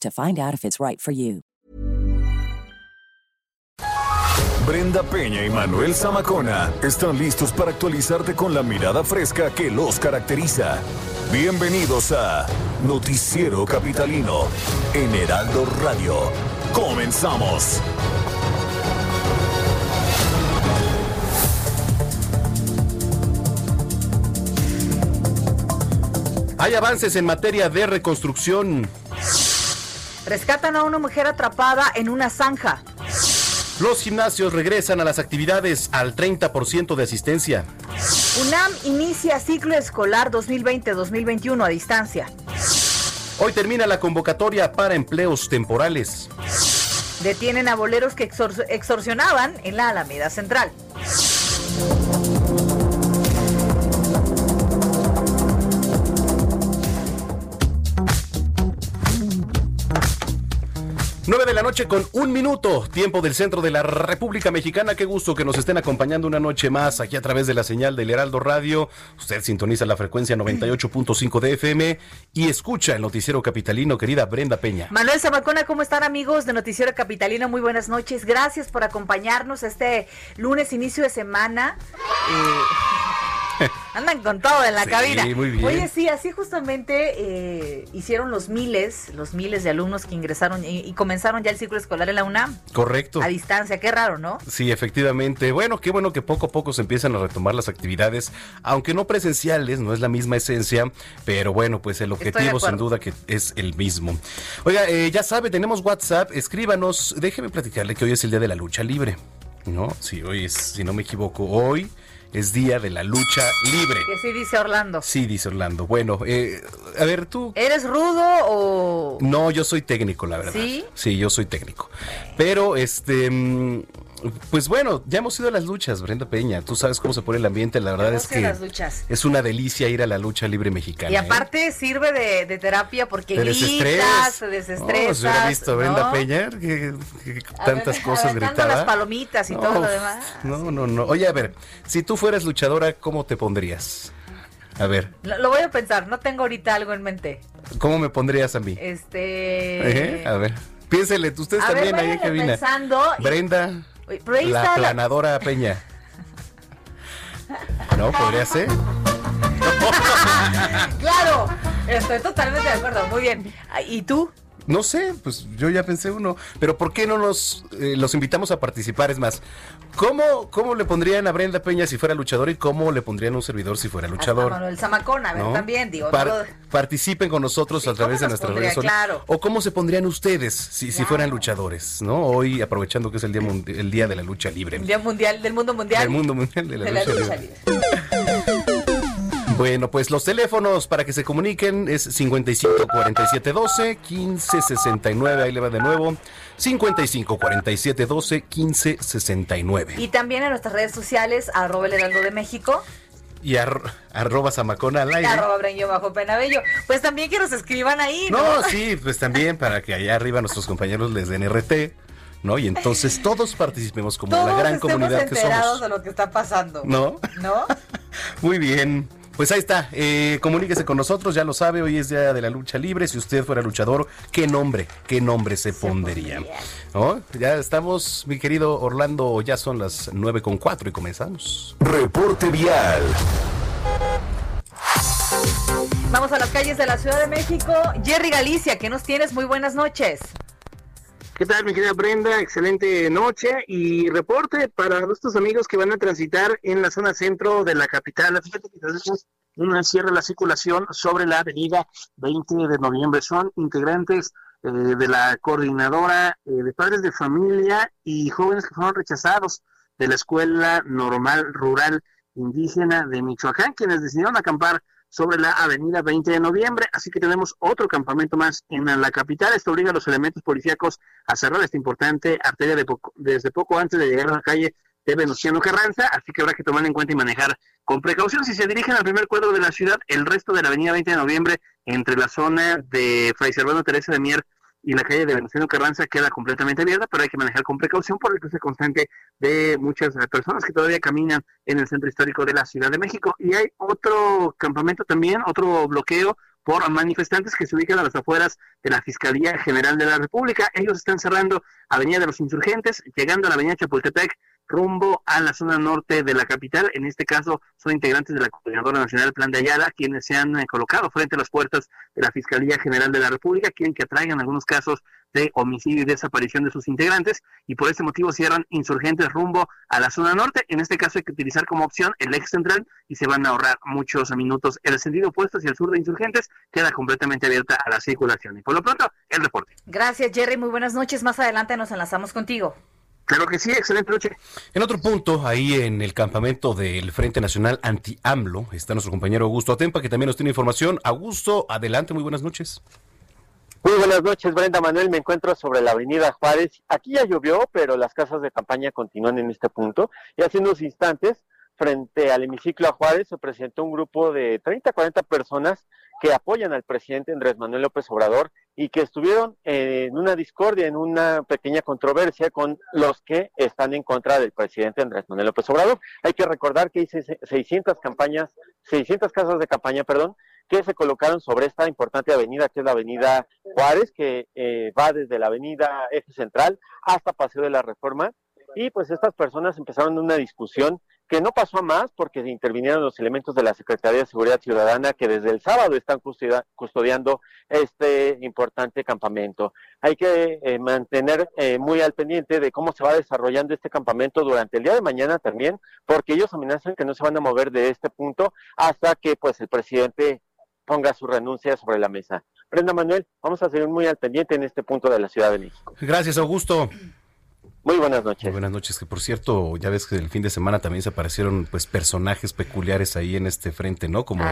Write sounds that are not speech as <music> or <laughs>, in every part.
to find out if it's right for you. Brenda Peña y Manuel Zamacona están listos para actualizarte con la mirada fresca que los caracteriza. Bienvenidos a Noticiero Capitalino en Heraldo Radio. Comenzamos. Hay avances en materia de reconstrucción. Rescatan a una mujer atrapada en una zanja. Los gimnasios regresan a las actividades al 30% de asistencia. UNAM inicia ciclo escolar 2020-2021 a distancia. Hoy termina la convocatoria para empleos temporales. Detienen a boleros que extorsionaban en la Alameda Central. 9 de la noche con un minuto, tiempo del centro de la República Mexicana. Qué gusto que nos estén acompañando una noche más aquí a través de la señal del Heraldo Radio. Usted sintoniza la frecuencia 98.5 de FM y escucha el noticiero capitalino, querida Brenda Peña. Manuel Zamacona, ¿cómo están amigos de Noticiero Capitalino? Muy buenas noches. Gracias por acompañarnos este lunes, inicio de semana. Eh... <laughs> Andan con todo en la Sí, cabina. muy bien. Oye, sí, así justamente eh, hicieron los miles, los miles de alumnos que ingresaron y, y comenzaron ya el ciclo escolar en la UNAM. Correcto. A distancia, qué raro, ¿no? Sí, efectivamente. Bueno, qué bueno que poco a poco se empiezan a retomar las actividades, aunque no presenciales, no es la misma esencia, pero bueno, pues el objetivo sin duda que es el mismo. Oiga, eh, ya sabe, tenemos WhatsApp, escríbanos, déjeme platicarle que hoy es el día de la lucha libre, ¿no? Sí, hoy es, si no me equivoco, hoy es día de la lucha libre. Que sí dice Orlando. Sí, dice Orlando. Bueno, eh, a ver, tú ¿Eres rudo o...? no, yo soy técnico, la verdad. ¿Sí? Sí, yo soy técnico. Pero, este, mm, pues bueno, ya hemos ido a las luchas, Brenda Peña. Tú sabes cómo se pone el ambiente. La verdad es que las luchas. es una delicia ir a la lucha libre mexicana. Y ¿eh? aparte sirve de, de terapia porque Te gritas, te No, desestresas. si hubiera visto a Brenda ¿no? Peña, que, que A tantas ver, cosas gritaba. las palomitas y todo lo demás. No, no, no. Oye, a ver, si tú fueras luchadora, ¿cómo te pondrías? A ver, Lo, lo voy a pensar, no tengo ahorita algo en mente. ¿cómo me pondrías a mí? Este... ¿Eh? A ver, piénsele, ustedes A ver, también ahí en cabina. pensando y- Brenda, Oye, pero ahí la está la- planadora Peña. ¿No? ¿Podría ser? <laughs> Claro, estoy totalmente de acuerdo, muy bien. Ah, ¿Y tú? No sé, pues yo ya pensé uno. Pero ¿por qué no nos eh, los invitamos a participar? Es más, ¿cómo, ¿cómo le pondrían a Brenda Peña si fuera luchador y cómo le pondrían a un servidor si fuera Hasta luchador? Manuel Zamacón, a ver, ¿no? también, digo. Par- no lo- Participen con nosotros Sí, a través ¿cómo de nuestras pondría? redes sociales. Claro. O cómo se pondrían ustedes si, si fueran luchadores, ¿no? Hoy, aprovechando que es el día, el día de la lucha libre. El Día Mundial, del Mundo Mundial. Del mundo mundial de la de la lucha lucha libre. libre. <laughs> Bueno, pues los teléfonos para que se comuniquen es 55 47 12 15 69. Ahí le va de nuevo. 55 47 12 15 69. Y también en nuestras redes sociales, arroba el heraldo de México, Y ar- arroba Zamacona al aire. arroba Breño bajo Penabello. Pues también que nos escriban ahí, ¿no? No, sí, pues también para que allá arriba nuestros compañeros les den RT, ¿no? Y entonces <laughs> todos participemos como Todos la gran comunidad que enterados somos. de lo que está pasando. ¿No? ¿No? <laughs> Muy bien. Pues ahí está, eh, comuníquese con nosotros, ya lo sabe, hoy es día de la lucha libre, si usted fuera luchador, ¿qué nombre, qué nombre se, pondría? pondría. ¿No? Ya estamos, mi querido Orlando, ya son las nueve con cuatro y comenzamos. Reporte vial. Vamos a las calles de la Ciudad de México. Jerry Galicia, ¿qué nos tienes? Muy buenas noches. ¿Qué tal, mi querida Brenda? Excelente noche y reporte para nuestros amigos que van a transitar en la zona centro de la capital. Fíjate que tenemos un cierre de la circulación sobre la avenida 20 de noviembre. Son integrantes eh, de la coordinadora eh, de padres de familia y jóvenes que fueron rechazados de la Escuela Normal Rural Indígena de Michoacán, quienes decidieron acampar sobre la avenida 20 de noviembre, así que tenemos otro campamento más en la capital. Esto obliga a los elementos policíacos a cerrar esta importante arteria de desde poco antes de llegar a la calle de Venustiano Carranza, así que habrá que tomar en cuenta y manejar con precaución. Si se dirigen al primer cuadro de la ciudad, el resto de la avenida 20 de noviembre, entre la zona de Fray Servando Teresa de Mier y la calle de Venustiano Carranza queda completamente abierta, pero hay que manejar con precaución por el cruce constante de muchas personas que todavía caminan en el centro histórico de la Ciudad de México. Y hay otro campamento también, otro bloqueo por manifestantes que se ubican a las afueras de la Fiscalía General de la República. Ellos están cerrando Avenida de los Insurgentes, llegando a la Avenida Chapultepec, rumbo a la zona norte de la capital. En este caso son integrantes de la Coordinadora Nacional Plan de Ayala, quienes se han eh, colocado frente a las puertas de la Fiscalía General de la República, quieren que atraigan algunos casos de homicidio y desaparición de sus integrantes y por ese motivo cierran insurgentes rumbo a la zona norte. En este caso hay que utilizar como opción el eje central y se van a ahorrar muchos minutos. El sentido opuesto hacia el sur de insurgentes queda completamente abierta a la circulación. Y por lo pronto, el reporte. Gracias, Jerry. Muy buenas noches. Más adelante nos enlazamos contigo. Claro que sí, excelente noche. En otro punto, ahí en el campamento del Frente Nacional Anti-AMLO, está nuestro compañero Augusto Atempa, que también nos tiene información. Augusto, adelante, muy buenas noches. Muy buenas noches, Brenda Manuel. Me encuentro sobre la avenida Juárez. Aquí ya llovió, pero las casas de campaña continúan en este punto. Y hace unos instantes, frente al hemiciclo a Juárez, se presentó un grupo de 30, 40 personas que apoyan al presidente Andrés Manuel López Obrador y que estuvieron en una discordia, en una pequeña controversia con los que están en contra del presidente Andrés Manuel López Obrador. Hay que recordar que hay 600 campañas, 600 casas de campaña, perdón, que se colocaron sobre esta importante avenida, que es la avenida Juárez, que eh, va desde la avenida Eje Central hasta Paseo de la Reforma. Y pues estas personas empezaron una discusión que no pasó a más porque intervinieron los elementos de la Secretaría de Seguridad Ciudadana que desde el sábado están custodiando este importante campamento. Hay que eh, mantener eh, muy al pendiente de cómo se va desarrollando este campamento durante el día de mañana también, porque ellos amenazan que no se van a mover de este punto hasta que pues el presidente ponga su renuncia sobre la mesa. Brenda Manuel, vamos a seguir muy al pendiente en este punto de la Ciudad de México. Gracias, Augusto. Muy buenas noches. Muy buenas noches, que por cierto, ya ves que el fin de semana también se aparecieron pues personajes peculiares ahí en este frente, ¿no? Como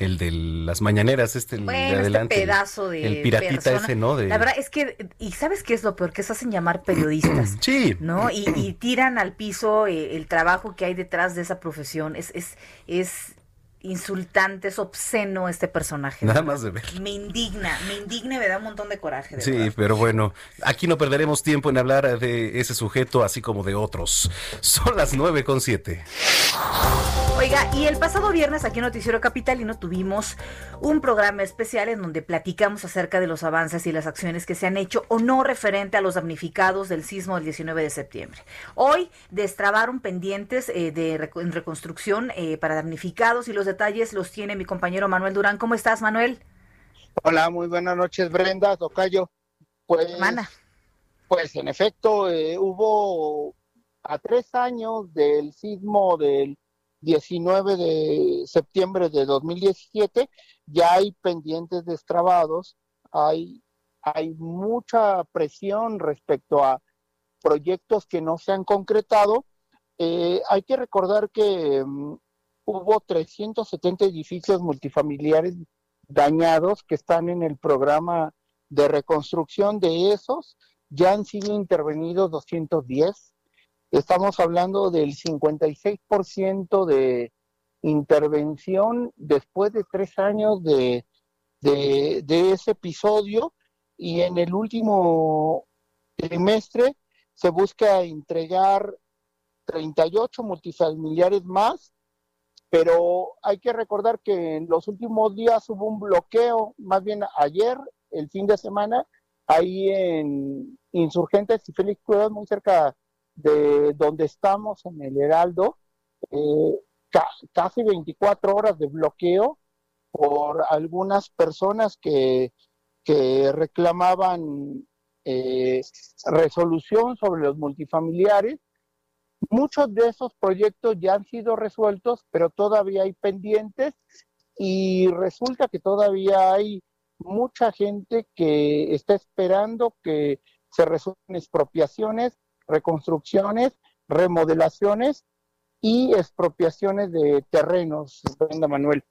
el, de las mañaneras, este el de este adelante. pedazo de el piratita ese, ¿no? La verdad es que, y ¿sabes qué es lo peor? Que se hacen llamar periodistas. <clears throat> sí. ¿No? Y, y tiran al piso eh, el trabajo que hay detrás de esa profesión. Es, es, es insultante, es obsceno este personaje. Nada más de ver. Me indigna, me indigna y me da un montón de coraje. sí, pero bueno, aquí no perderemos tiempo en hablar de ese sujeto así como de otros. Son las nueve con siete. Oiga, y el pasado viernes aquí en Noticiero Capitalino tuvimos un programa especial en donde platicamos acerca de los avances y las acciones que se han hecho o no referente a los damnificados del sismo del 19 de septiembre. Hoy destrabaron pendientes eh, de en reconstrucción eh, para damnificados y los detalles los tiene mi compañero Manuel Durán. ¿Cómo estás, Manuel? Hola, muy buenas noches, Brenda, Tocayo. Pues, pues en efecto, eh, hubo a tres años del sismo del 19 de septiembre de 2017, ya hay pendientes destrabados, hay, hay mucha presión respecto a proyectos que no se han concretado. Eh, hay que recordar que mm, hubo 370 edificios multifamiliares dañados que están en el programa de reconstrucción de esos. Ya han sido intervenidos 210. Estamos hablando del 56% de intervención después de tres años de, de, ese episodio y en el último trimestre se busca entregar 38 multifamiliares más pero hay que recordar que en los últimos días hubo un bloqueo, más bien ayer, el fin de semana, ahí en Insurgentes y Félix Cuevas, muy cerca de donde estamos, en el Heraldo, eh, casi 24 horas de bloqueo por algunas personas que, que reclamaban eh, resolución sobre los multifamiliares. Muchos de esos proyectos ya han sido resueltos, pero todavía hay pendientes y resulta que todavía hay mucha gente que está esperando que se resuelvan expropiaciones, reconstrucciones, remodelaciones y expropiaciones de terrenos, Brenda Manuel.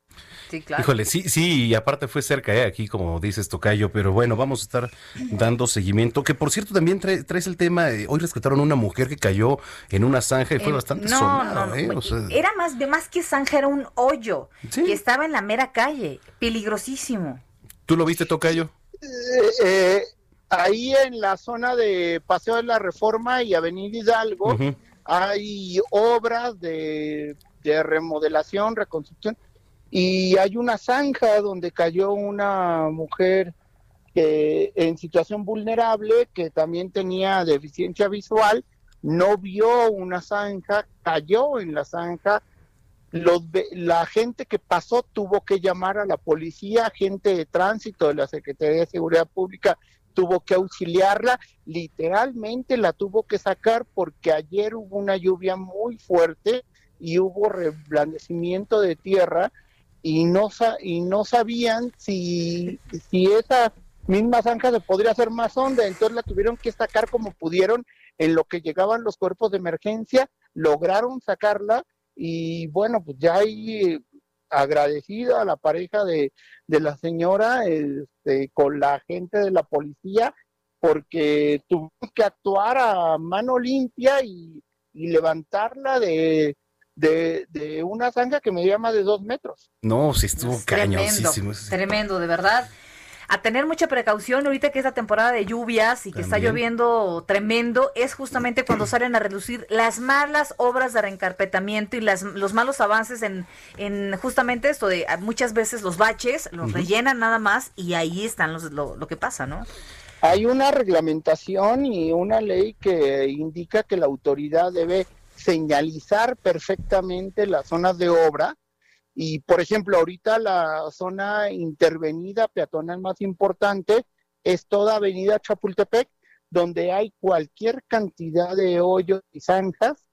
Sí, claro. Híjole, sí, sí, y aparte fue cerca, ¿eh? aquí como dices Tocayo, pero bueno, vamos a estar dando seguimiento. Que por cierto, también traes el tema, hoy rescataron a una mujer que cayó en una zanja y fue bastante no, sonado, ¿eh? Era más, de más que zanja, era un hoyo que estaba en la mera calle, peligrosísimo. ¿Tú lo viste, Tocayo? Eh, eh, ahí en la zona de Paseo de la Reforma y Avenida Hidalgo hay obras de, de remodelación, reconstrucción y hay una zanja donde cayó una mujer que en situación vulnerable que también tenía deficiencia visual, no vio una zanja, cayó en la zanja. Los, la gente que pasó tuvo que llamar a la policía, gente de tránsito de la Secretaría de Seguridad Pública tuvo que auxiliarla, literalmente la tuvo que sacar porque ayer hubo una lluvia muy fuerte y hubo reblandecimiento de tierra y no, y no sabían si, si esa misma zanja se podría hacer más honda, entonces la tuvieron que sacar como pudieron. En lo que llegaban los cuerpos de emergencia, lograron sacarla y bueno, pues ya hay agradecida a la pareja de, de la señora este, con la gente de la policía porque tuvimos que actuar a mano limpia y levantarla de, de, una zanja que medía más de dos metros. No, sí estuvo cañosísimo. Tremendo, de verdad. A tener mucha precaución ahorita que es la temporada de lluvias y que está lloviendo tremendo, es justamente cuando <clears throat> salen a reducir las malas obras de reencarpetamiento y las, los malos avances en, en justamente esto de muchas veces los baches, los rellenan nada más y ahí están los, lo, lo que pasa, ¿no? Hay una reglamentación y una ley que indica que la autoridad debe señalizar perfectamente las zonas de obra. Y, por ejemplo, ahorita la zona intervenida peatonal más importante es toda Avenida Chapultepec, donde hay cualquier cantidad de hoyos y zanjas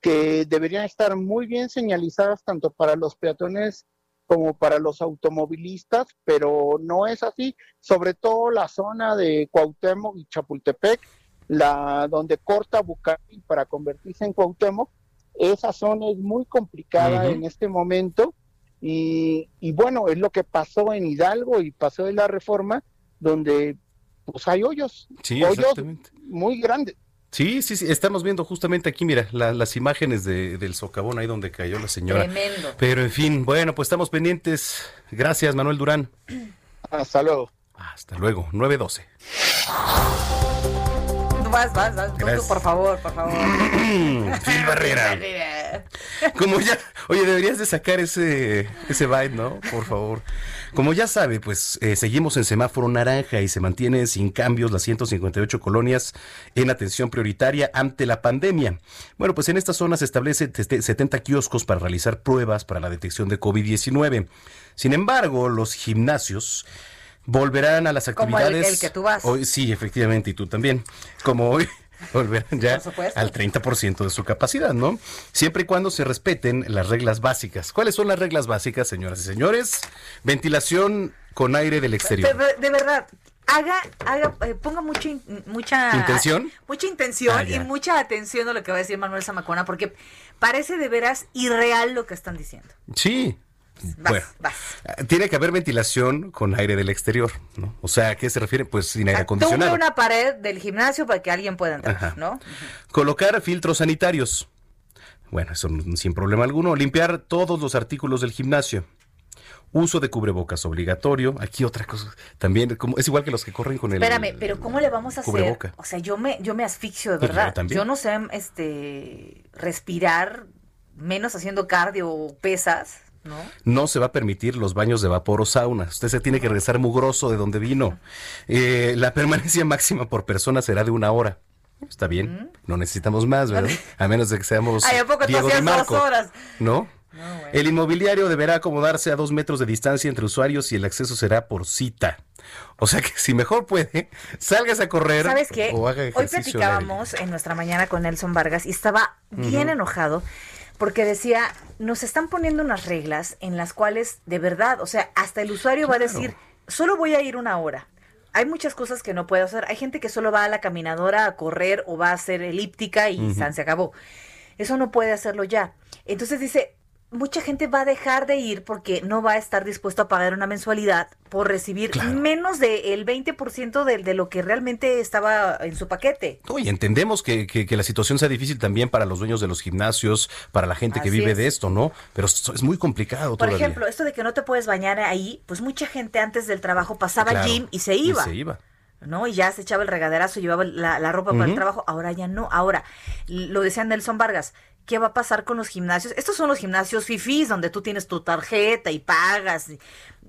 que deberían estar muy bien señalizadas tanto para los peatones como para los automovilistas, pero no es así, sobre todo la zona de Cuauhtémoc y Chapultepec, la donde corta Bucari para convertirse en Cuauhtémoc, esa zona es muy complicada en este momento y, bueno, es lo que pasó en Hidalgo y pasó en la reforma, donde pues hay hoyos, hoyos muy grandes. Sí, sí, sí, estamos viendo justamente aquí, mira, las imágenes de, del socavón ahí donde cayó la señora. Tremendo. Pero en fin, bueno, pues estamos pendientes. Gracias, Manuel Durán. Hasta luego. Hasta luego, 912 vas, vas, vas. por favor, por favor. <clears throat> Phil Barrera. <laughs> Como ya, oye, deberías de sacar ese, ese byte, ¿no? Por favor. Como ya sabe, pues eh, seguimos en semáforo naranja y se mantienen sin cambios las 158 colonias en atención prioritaria ante la pandemia. Bueno, pues en esta zona se establecen 70 kioscos para realizar pruebas para la detección de COVID-19. Sin embargo, los gimnasios volverán a las actividades. Como el, que tú vas. Hoy, sí, efectivamente, y tú también. Como hoy <laughs> volverán ya al 30% de su capacidad, ¿no? Siempre y cuando se respeten las reglas básicas. ¿Cuáles son las reglas básicas, señoras y señores? Ventilación con aire del exterior. De, verdad, haga, haga, eh, ponga mucha, mucha intención, mucha intención ah, y mucha atención a lo que va a decir Manuel Zamacona, porque parece de veras irreal lo que están diciendo. Sí, bueno, tiene que haber ventilación con aire del exterior, ¿no? O sea, ¿a qué se refiere? Pues sin aire acondicionado. una pared del gimnasio para que alguien pueda entrar, ¿no? Colocar filtros sanitarios. Bueno, eso sin problema alguno. Limpiar todos los artículos del gimnasio. Uso de cubrebocas obligatorio. Aquí otra cosa. También como, es igual que los que corren con el. Espérame, pero ¿cómo le vamos a hacer? O sea, yo me, yo me asfixio de verdad. Yo, no sé este respirar menos haciendo cardio o pesas. ¿No? se va a permitir los baños de vapor o sauna. Usted se tiene que regresar mugroso de donde vino. Eh, la permanencia <laughs> máxima por persona será de una hora. Está bien, no necesitamos más, ¿verdad? A menos de que seamos Ay, ¿a poco Diego Marco, horas? ¿No? El inmobiliario deberá acomodarse a dos metros de distancia entre usuarios y el acceso será por cita. O sea que si mejor puede, <laughs> salgas a correr. ¿Sabes qué? Hoy platicábamos en nuestra mañana con Nelson Vargas y estaba bien enojado porque decía, nos están poniendo unas reglas en las cuales de verdad, o sea, hasta el usuario va a decir, solo voy a ir una hora. Hay muchas cosas que no puedo hacer. Hay gente que solo va a la caminadora a correr o va a hacer elíptica y se acabó. Eso no puede hacerlo ya. Entonces dice, mucha gente va a dejar de ir porque no va a estar dispuesto a pagar una mensualidad por recibir menos del 20% de, de, lo que realmente estaba en su paquete. y entendemos que, que, la situación sea difícil también para los dueños de los gimnasios, para la gente que vive de esto, ¿no? Pero es muy complicado. Por ejemplo, esto de que no te puedes bañar ahí, pues mucha gente antes del trabajo pasaba al gym y se iba. Y se iba. ¿no? Y ya se echaba el regaderazo, llevaba la, la ropa para el trabajo, ahora ya no. Ahora, lo decía Nelson Vargas, ¿qué va a pasar con los gimnasios? Estos son los gimnasios fifís, donde tú tienes tu tarjeta y pagas,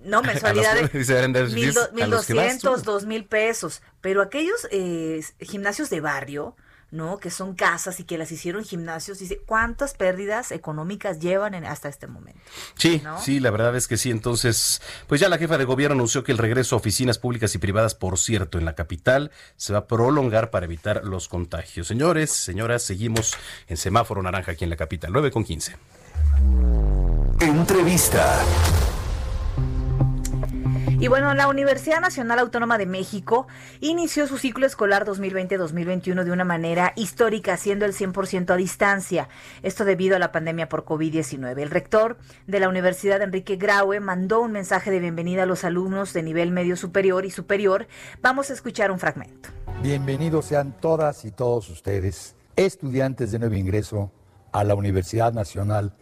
no, <laughs> mensualidades, <laughs> mil doscientos, dos mil pesos. Pero aquellos eh, gimnasios de barrio, ¿no? Que son casas y que las hicieron gimnasios. Dice, ¿cuántas pérdidas económicas llevan hasta este momento? Sí, sí, la verdad es que sí. Entonces, pues ya la jefa de gobierno anunció que el regreso a oficinas públicas y privadas, por cierto, en la capital, se va a prolongar para evitar los contagios. Señores, señoras, seguimos en semáforo naranja aquí en la capital, 9 con 15. Entrevista. Y bueno, la Universidad Nacional Autónoma de México inició su ciclo escolar 2020-2021 de una manera histórica, haciendo el 100% a distancia. Esto debido a la pandemia por COVID-19. El rector de la Universidad, Enrique Graue, mandó un mensaje de bienvenida a los alumnos de nivel medio superior y superior. Vamos a escuchar un fragmento. Bienvenidos sean todas y todos ustedes, estudiantes de nuevo ingreso a la Universidad Nacional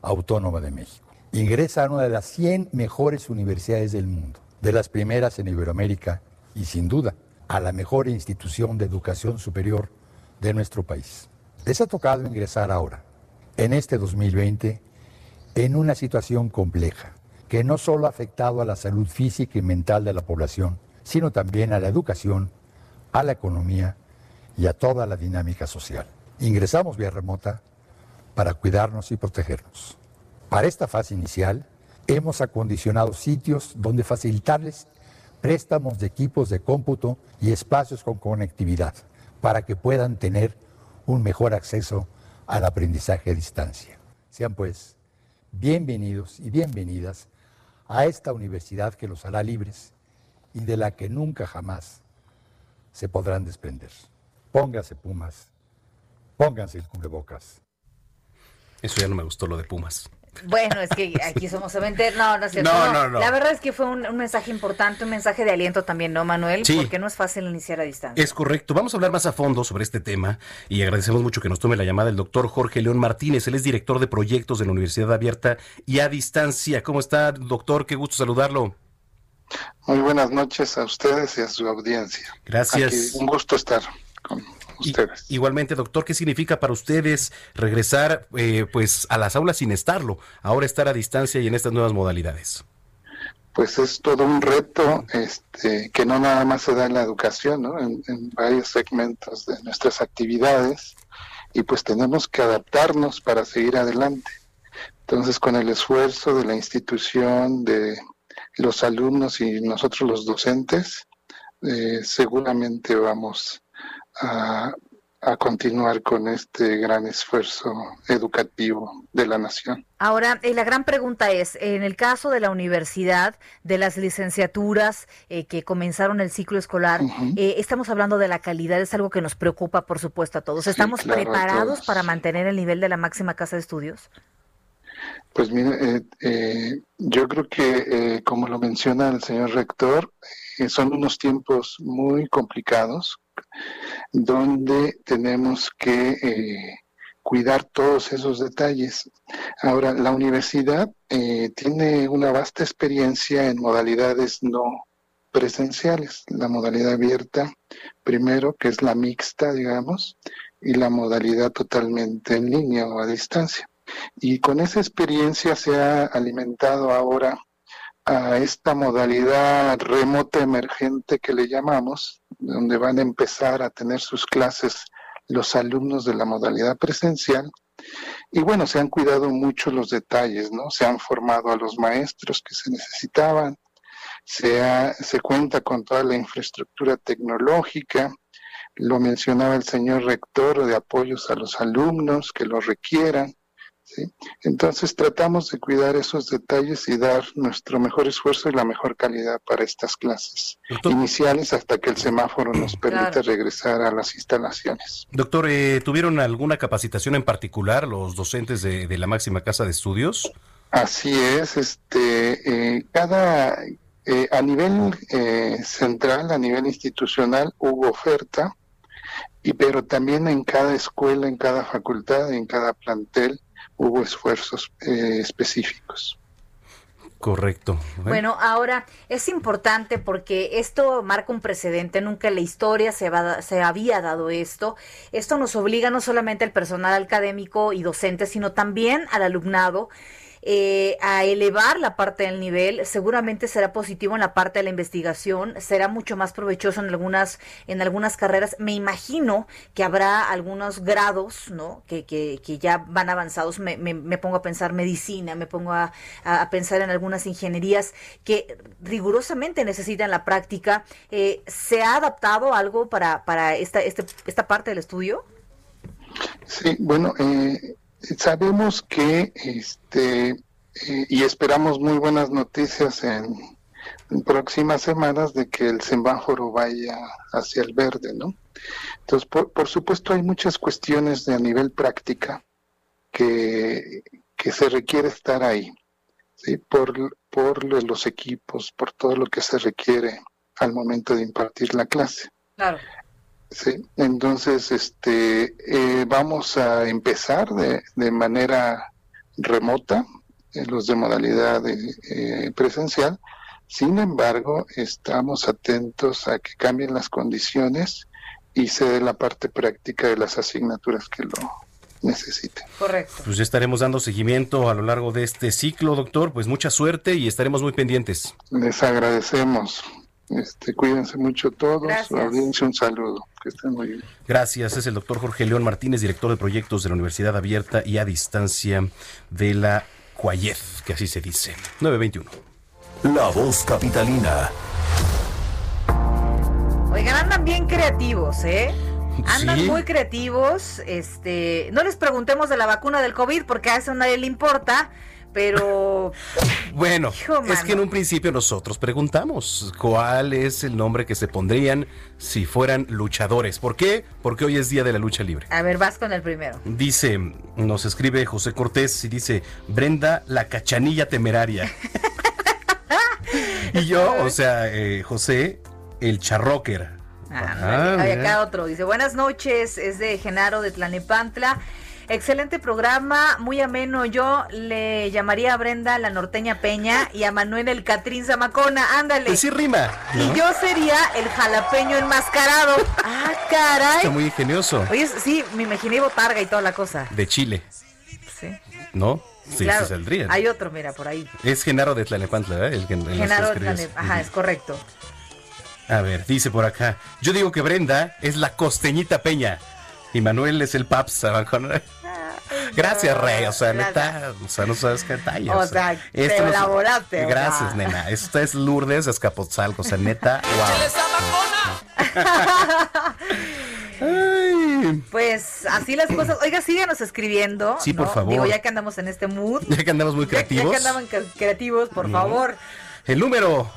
Autónoma de México. Ingresa a una de las 100 mejores universidades del mundo de las primeras en Iberoamérica y sin duda a la mejor institución de educación superior de nuestro país. Les ha tocado ingresar ahora, en este 2020, en una situación compleja que no solo ha afectado a la salud física y mental de la población, sino también a la educación, a la economía y a toda la dinámica social. Ingresamos vía remota para cuidarnos y protegernos. Para esta fase inicial, hemos acondicionado sitios donde facilitarles préstamos de equipos de cómputo y espacios con conectividad para que puedan tener un mejor acceso al aprendizaje a distancia. Sean pues bienvenidos y bienvenidas a esta universidad que los hará libres y de la que nunca jamás se podrán desprender. Pónganse Pumas, pónganse el cubrebocas. Eso ya no me gustó lo de Pumas. Bueno, es que aquí somos solamente. No, no es cierto. No, no, no. La verdad es que fue un, mensaje importante, un mensaje de aliento también, ¿no, Manuel? Sí. Porque no es fácil iniciar a distancia. Es correcto. Vamos a hablar más a fondo sobre este tema y agradecemos mucho que nos tome la llamada el doctor Jorge León Martínez. Él es director de proyectos de la Universidad Abierta y a Distancia. ¿Cómo está, doctor? Qué gusto saludarlo. Muy buenas noches a ustedes y a su audiencia. Gracias. un gusto estar con igualmente, doctor, ¿qué significa para ustedes regresar eh, pues a las aulas sin estarlo, ahora estar a distancia y en estas nuevas modalidades? Pues es todo un reto este, que no nada más se da en la educación, ¿no? en, en varios segmentos de nuestras actividades y pues tenemos que adaptarnos para seguir adelante. Entonces, con el esfuerzo de la institución, de los alumnos y nosotros los docentes, eh, seguramente vamos a, continuar con este gran esfuerzo educativo de la nación. Ahora, eh, la gran pregunta es, en el caso de la universidad, de las licenciaturas eh, que comenzaron el ciclo escolar, eh, estamos hablando de la calidad, es algo que nos preocupa, por supuesto, a todos. ¿Estamos preparados para mantener el nivel de la máxima casa de estudios? Pues mire, yo creo que, como lo menciona el señor rector, son unos tiempos muy complicados donde tenemos que eh, cuidar todos esos detalles. Ahora, la universidad eh, tiene una vasta experiencia en modalidades no presenciales, la modalidad abierta, primero, que es la mixta, digamos, y la modalidad totalmente en línea o a distancia. Y con esa experiencia se ha alimentado ahora a esta modalidad remota emergente que le llamamos, donde van a empezar a tener sus clases los alumnos de la modalidad presencial. Y bueno, se han cuidado mucho los detalles, ¿no? Se han formado a los maestros que se necesitaban, se, se cuenta con toda la infraestructura tecnológica, lo mencionaba el señor rector de apoyos a los alumnos que lo requieran. Entonces tratamos de cuidar esos detalles y dar nuestro mejor esfuerzo y la mejor calidad para estas clases iniciales hasta que el semáforo nos permita regresar a las instalaciones. Doctor, eh, ¿tuvieron alguna capacitación en particular los docentes de, la máxima casa de estudios? Así es, este, eh, cada, eh, a nivel central, a nivel institucional, hubo oferta, y pero también en cada escuela, en cada facultad, en cada plantel, hubo esfuerzos eh, específicos. Correcto. Bueno, ahora es importante porque esto marca un precedente, nunca en la historia se, va, se había dado esto. Esto nos obliga no solamente al personal académico y docente, sino también al alumnado eh, a elevar la parte del nivel, seguramente será positivo en la parte de la investigación, será mucho más provechoso en algunas, en algunas carreras. Me imagino que habrá algunos grados, ¿no? Que, que, que ya van avanzados. Me, me, pongo a pensar medicina, me pongo a, a, pensar en algunas ingenierías que rigurosamente necesitan la práctica. Eh, ¿Se ha adaptado algo para, para esta, este, esta parte del estudio? Sí, bueno, eh, sabemos que este eh, y esperamos muy buenas noticias en, próximas semanas de que el semáforo vaya hacia el verde, ¿no? Entonces, por, supuesto, hay muchas cuestiones de a nivel práctica que, que se requiere estar ahí, ¿sí? Por, por los equipos, por todo lo que se requiere al momento de impartir la clase. Claro. Sí, entonces este, eh, vamos a empezar de, de manera remota, en los de modalidad eh, presencial. Sin embargo, estamos atentos a que cambien las condiciones y se dé la parte práctica de las asignaturas que lo necesiten. Correcto. Pues estaremos dando seguimiento a lo largo de este ciclo, doctor. Pues mucha suerte y estaremos muy pendientes. Les agradecemos. Este, cuídense mucho todos, audiencia, un saludo, que estén muy bien. Gracias, es el doctor Jorge León Martínez, director de proyectos de la Universidad Abierta y a Distancia de la Cuayez, que así se dice. 921. La voz capitalina. Oigan, andan bien creativos, ¿eh? Andan muy creativos. Este, no les preguntemos de la vacuna del COVID porque a eso nadie le importa pero... <laughs> bueno, es que en un principio nosotros preguntamos cuál es el nombre que se pondrían si fueran luchadores. ¿Por qué? Porque hoy es Día de la Lucha Libre. A ver, vas con el primero. Dice, nos escribe José Cortés y dice, Brenda la cachanilla temeraria. <laughs> y yo, o sea, eh, José, el charrocker. Ah, hay acá otro. Dice, buenas noches, es de Genaro de Tlanepantla. Excelente programa, muy ameno. Yo le llamaría a Brenda la norteña Peña y a Manuel el Catrín Zamacona. Ándale. Pues sí rima. Y yo sería el jalapeño enmascarado. ah, caray. Está muy ingenioso. Oye, sí, me imaginé botarga y toda la cosa. De Chile. Sí. ¿No? Sí, sí saldría. Hay otro, mira, por ahí. Es Genaro de Tlanepantla, ¿verdad? El, Genaro de Tlanepantla, ajá, es correcto. A ver, dice por acá. Yo digo que Brenda es la costeñita Peña. Y Manuel es el Paps. <laughs> Gracias, Rey. O sea, neta, o sea, no sabes qué detalle. O, sea, te elaboraste. Gracias, nena. Esto es Lourdes Escapotzalco. O sea, neta, <laughs> wow. Pues así las cosas. Oiga, síganos escribiendo. Sí, por favor. Digo, ya que andamos en este mood. Ya que andamos muy creativos. Ya, que andamos creativos, por favor. El número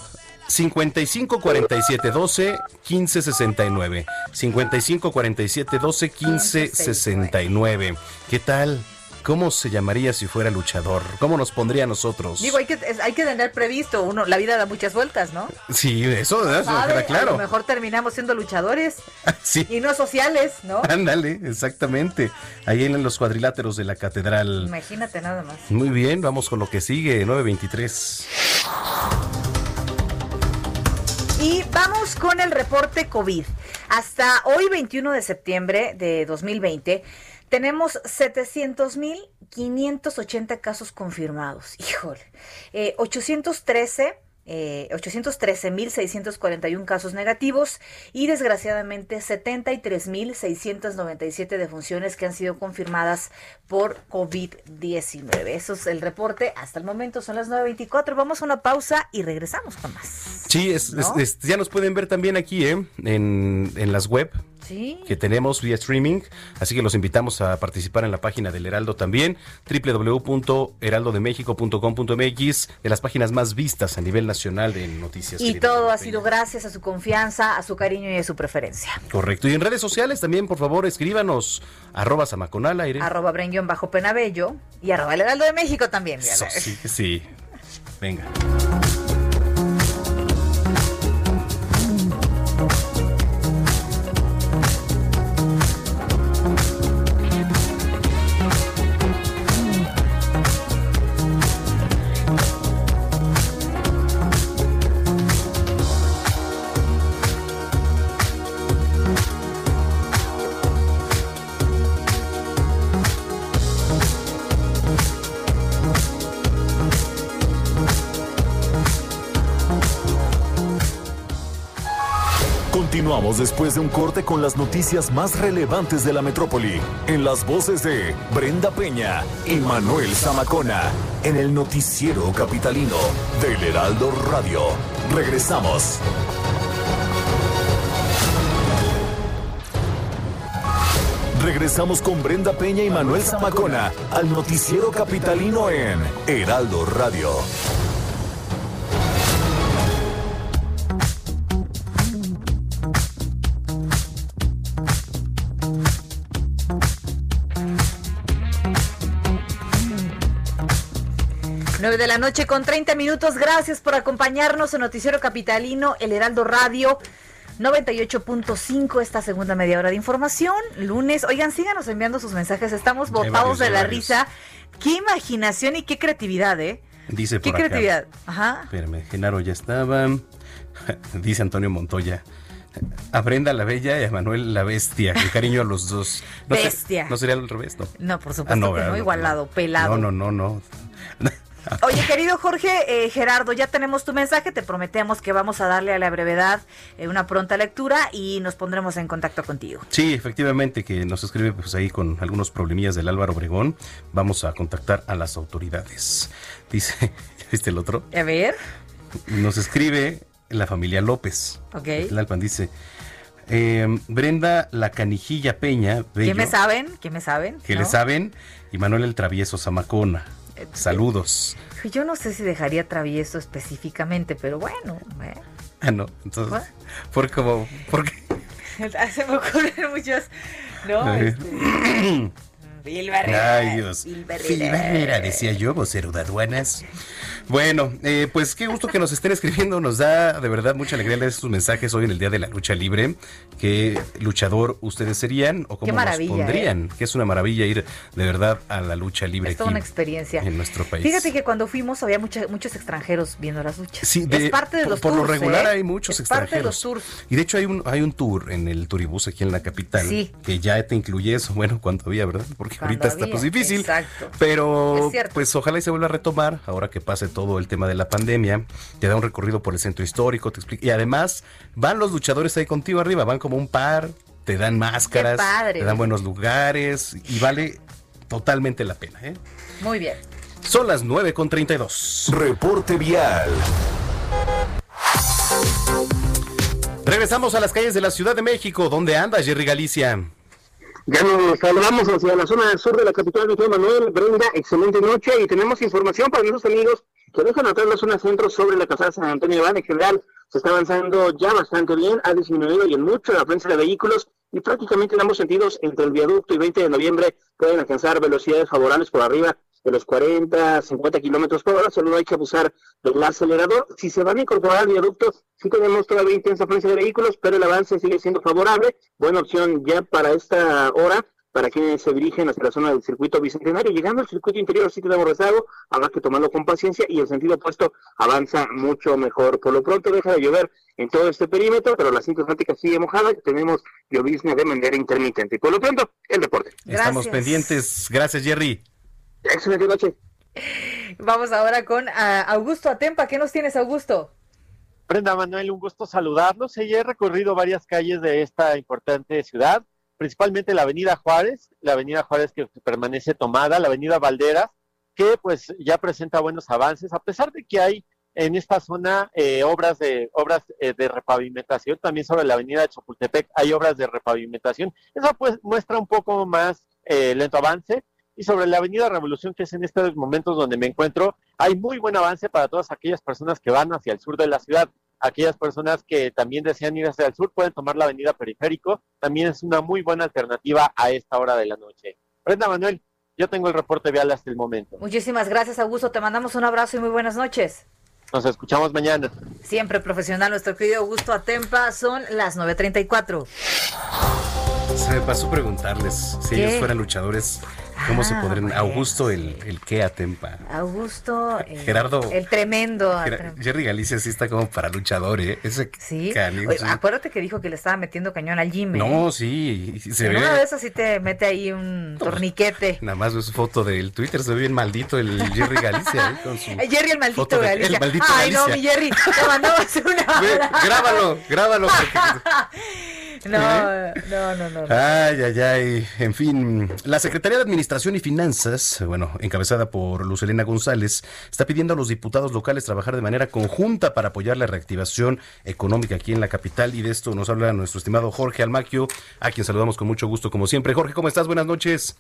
55 47 12 15 69. 55 47 12 15 69. ¿Qué tal? ¿Cómo se llamaría si fuera luchador? ¿Cómo nos pondría a nosotros? Digo, hay que, hay que tener previsto. Uno, la vida da muchas vueltas, ¿no? Sí, eso, eso claro. A lo mejor terminamos siendo luchadores. <laughs> sí. Y no sociales, ¿no? Ándale, exactamente. Ahí en los cuadriláteros de la catedral. Imagínate nada más. Muy bien, vamos con lo que sigue, 923. Y vamos con el reporte COVID. Hasta hoy, 21 de septiembre de 2020, tenemos 700.580 casos confirmados. Híjole. 813 eh, 813.641 casos negativos y desgraciadamente 73.697 defunciones que han sido confirmadas por COVID-19. Eso es el reporte. Hasta el momento son las 9.24. Vamos a una pausa y regresamos con más. Sí, es, ya nos pueden ver también aquí ¿eh? en, en las web que tenemos vía streaming. Así que los invitamos a participar en la página del Heraldo también, www.heraldodemexico.com.mx, de las páginas más vistas a nivel nacional de noticias. Y todo ha sido gracias a su confianza, a su cariño y a su preferencia. Correcto. Y en redes sociales también, por favor, escríbanos arroba samaconal aire. Arroba bajo penabello y arroba el Heraldo de México también. sí, sí. Venga. Después de un corte con las noticias más relevantes de la metrópoli, en las voces de Brenda Peña y Manuel Zamacona, en el noticiero capitalino del Heraldo Radio. Regresamos. Regresamos con Brenda Peña y Manuel Zamacona al noticiero capitalino en Heraldo Radio. 9 de la noche con 30 minutos. Gracias por acompañarnos en Noticiero Capitalino, El Heraldo Radio. 98.5 esta segunda media hora de información. Lunes. Oigan, síganos enviando sus mensajes. Estamos botados de la risa. Qué imaginación y qué creatividad, ¿eh? Dice por Qué creatividad. Ajá. Espérame, Genaro ya estaba. <laughs> Dice Antonio Montoya. Aprenda la Bella y a Manuel la Bestia. Qué cariño a los dos. bestia. ¿No sería al revés? No, no por supuesto ah, que no, igualado, pelado. No, no, no, no. Oye, querido Jorge, eh, Gerardo, ya tenemos tu mensaje, te prometemos que vamos a darle a la brevedad eh, una pronta lectura y nos pondremos en contacto contigo. Sí, efectivamente, que nos escribe pues ahí con algunos problemillas del Álvaro Obregón. Vamos a contactar a las autoridades. Dice, <laughs> ¿viste el otro? A ver. Nos escribe la familia López. Ok. El Alpan dice... Em, Brenda La Canijilla Peña. ¿Qué me saben? ¿Qué me saben? ¿Qué le saben? Y Manuel el Travieso Zamacona. Saludos. Yo no sé si dejaría travieso específicamente, pero bueno. Eh. Ah, no. Entonces, ¿por, como, ¿por qué? <laughs> Se me ocurren muchos. No, este. <clears throat> Phil Ay, Dios. Phil decía yo, vocero de aduanas. Bueno, eh, pues qué gusto que nos estén escribiendo. Nos da de verdad mucha alegría leer sus mensajes hoy en el Día de la Lucha Libre. ¿Qué luchador ustedes serían o cómo nos pondrían? ¿eh? Que es una maravilla ir de verdad a la lucha libre. Es toda una experiencia. En nuestro país. Fíjate que cuando fuimos había muchos extranjeros viendo las luchas. Sí, es parte de los por, tours. Por lo regular ¿eh? hay muchos extranjeros. Parte de los tours. Y de hecho hay un, hay un tour en el Turibús aquí en la capital que ya te incluye eso. Bueno, cuando había, ¿verdad? Porque ahorita está pues difícil. Exacto. Pero pues ojalá y se vuelva a retomar ahora que pase todo el tema de la pandemia. Te da un recorrido por el centro histórico, te explica. Y además van los luchadores ahí contigo arriba, van como un par, te dan máscaras, te dan buenos lugares y vale totalmente la pena. ¿eh? Muy bien. Son las 9 con 32. Reporte vial. Regresamos a las calles de la Ciudad de México. ¿Dónde anda Jerry Galicia? Ya nos saludamos hacia la zona sur de la capital, de Manuel. Brenda, excelente noche y tenemos información para nuestros amigos que dejan atrás la zona centro sobre la casada San Antonio Iván. En general, se está avanzando ya bastante bien, ha disminuido y en mucho la afluencia de vehículos y prácticamente en ambos sentidos, entre el viaducto y 20 de noviembre, pueden alcanzar velocidades favorables por arriba de los 40, 50 kilómetros por hora, solo hay que abusar del acelerador. Si se van a incorporar al viaducto, sí tenemos todavía intensa afluencia de vehículos, pero el avance sigue siendo favorable. Buena opción ya para esta hora para quienes se dirigen hacia la zona del circuito bicentenario. Llegando al circuito interior sí tenemos rezago, habrá que tomarlo con paciencia y el sentido opuesto avanza mucho mejor. Por lo pronto deja de llover en todo este perímetro, pero la cinta atlántica sigue mojada y tenemos llovizna de manera intermitente. Por lo pronto, el deporte. Estamos pendientes. Gracias, Jerry. Excelente noche. Vamos ahora con ah, Augusto Atempa. ¿Qué nos tienes, Augusto? Brenda Manuel, un gusto saludarlos. Y he recorrido varias calles de esta importante ciudad, principalmente la Avenida Juárez, la Avenida Juárez que permanece tomada, la Avenida Valderas, que pues ya presenta buenos avances, a pesar de que hay en esta zona eh, obras de obras eh, de repavimentación, también sobre la Avenida de Chapultepec hay obras de repavimentación. Eso pues muestra un poco más eh, lento avance, y sobre la Avenida Revolución, que es en estos momentos donde me encuentro, hay muy buen avance para todas aquellas personas que van hacia el sur de la ciudad. Aquellas personas que también desean ir hacia el sur pueden tomar la Avenida Periférico. También es una muy buena alternativa a esta hora de la noche. Brenda Manuel, yo tengo el reporte vial hasta el momento. Muchísimas gracias, Augusto. Te mandamos un abrazo y muy buenas noches. Nos escuchamos mañana. Siempre profesional, nuestro querido Augusto Atempa. Son las 9.34. Se me pasó preguntarles si ellos fueran luchadores, ¿Cómo se ah, podrían? Augusto, el, el que atempa. Augusto, el, Gerardo. El tremendo. Jerry Galicia sí está como para luchador, ¿eh? Ese sí. Acuérdate que dijo que le estaba metiendo cañón al gym. No, sí. Se ve. Una de esas sí te mete ahí un torniquete. Nada más su foto del Twitter, se ve bien maldito el Jerry Galicia. ¿eh? Con su Jerry el maldito Galicia. El maldito Ay, no, mi Jerry, te mandamos una. grábalo, grábalo. <laughs> <laughs> No, no, no, no. Ay, ay, ay. En fin, la Secretaría de Administración y Finanzas, bueno, encabezada por Lucelena González, está pidiendo a los diputados locales trabajar de manera conjunta para apoyar la reactivación económica aquí en la capital. Y de esto nos habla nuestro estimado Jorge Almaquio, a quien saludamos con mucho gusto, como siempre. Jorge, ¿cómo estás? Buenas noches.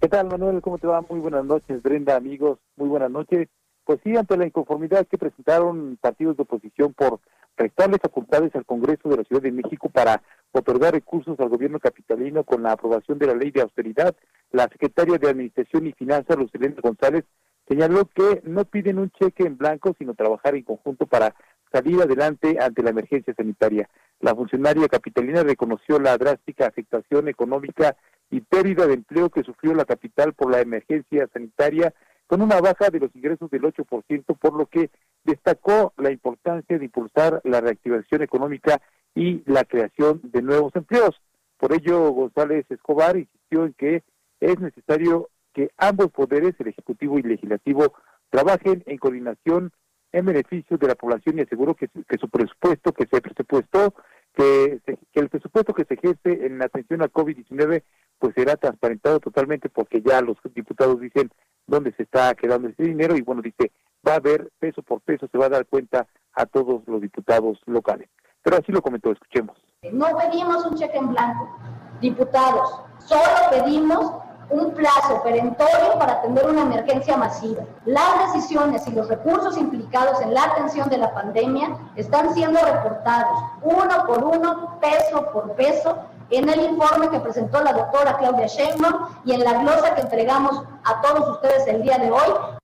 ¿Qué tal, Manuel? ¿Cómo te va? Muy buenas noches, Brenda, amigos. Muy buenas noches. Pues sí, ante la inconformidad que presentaron partidos de oposición por restarle facultades al Congreso de la Ciudad de México para otorgar recursos al gobierno capitalino con la aprobación de la ley de austeridad. La secretaria de Administración y Finanzas, Lucelena González, señaló que no piden un cheque en blanco, sino trabajar en conjunto para salir adelante ante la emergencia sanitaria. La funcionaria capitalina reconoció la drástica afectación económica y pérdida de empleo que sufrió la capital por la emergencia sanitaria con una baja de los ingresos del 8%, por lo que destacó la importancia de impulsar la reactivación económica y la creación de nuevos empleos. Por ello, González Escobar insistió en que es necesario que ambos poderes, el Ejecutivo y el Legislativo, trabajen en coordinación en beneficio de la población y aseguró que, que su presupuesto, que se presupuestó, que, que el presupuesto que se ejerce en atención al COVID-19 pues será transparentado totalmente porque ya los diputados dicen dónde se está quedando ese dinero y bueno, dice, va a haber peso por peso, se va a dar cuenta a todos los diputados locales. Pero así lo comentó, escuchemos. No pedimos un cheque en blanco, diputados, solo pedimos un plazo perentorio para atender una emergencia masiva. Las decisiones y los recursos implicados en la atención de la pandemia están siendo reportados uno por uno, peso por peso, en el informe que presentó la doctora Claudia Sheinbaum y en la glosa que entregamos a todos ustedes el día de hoy.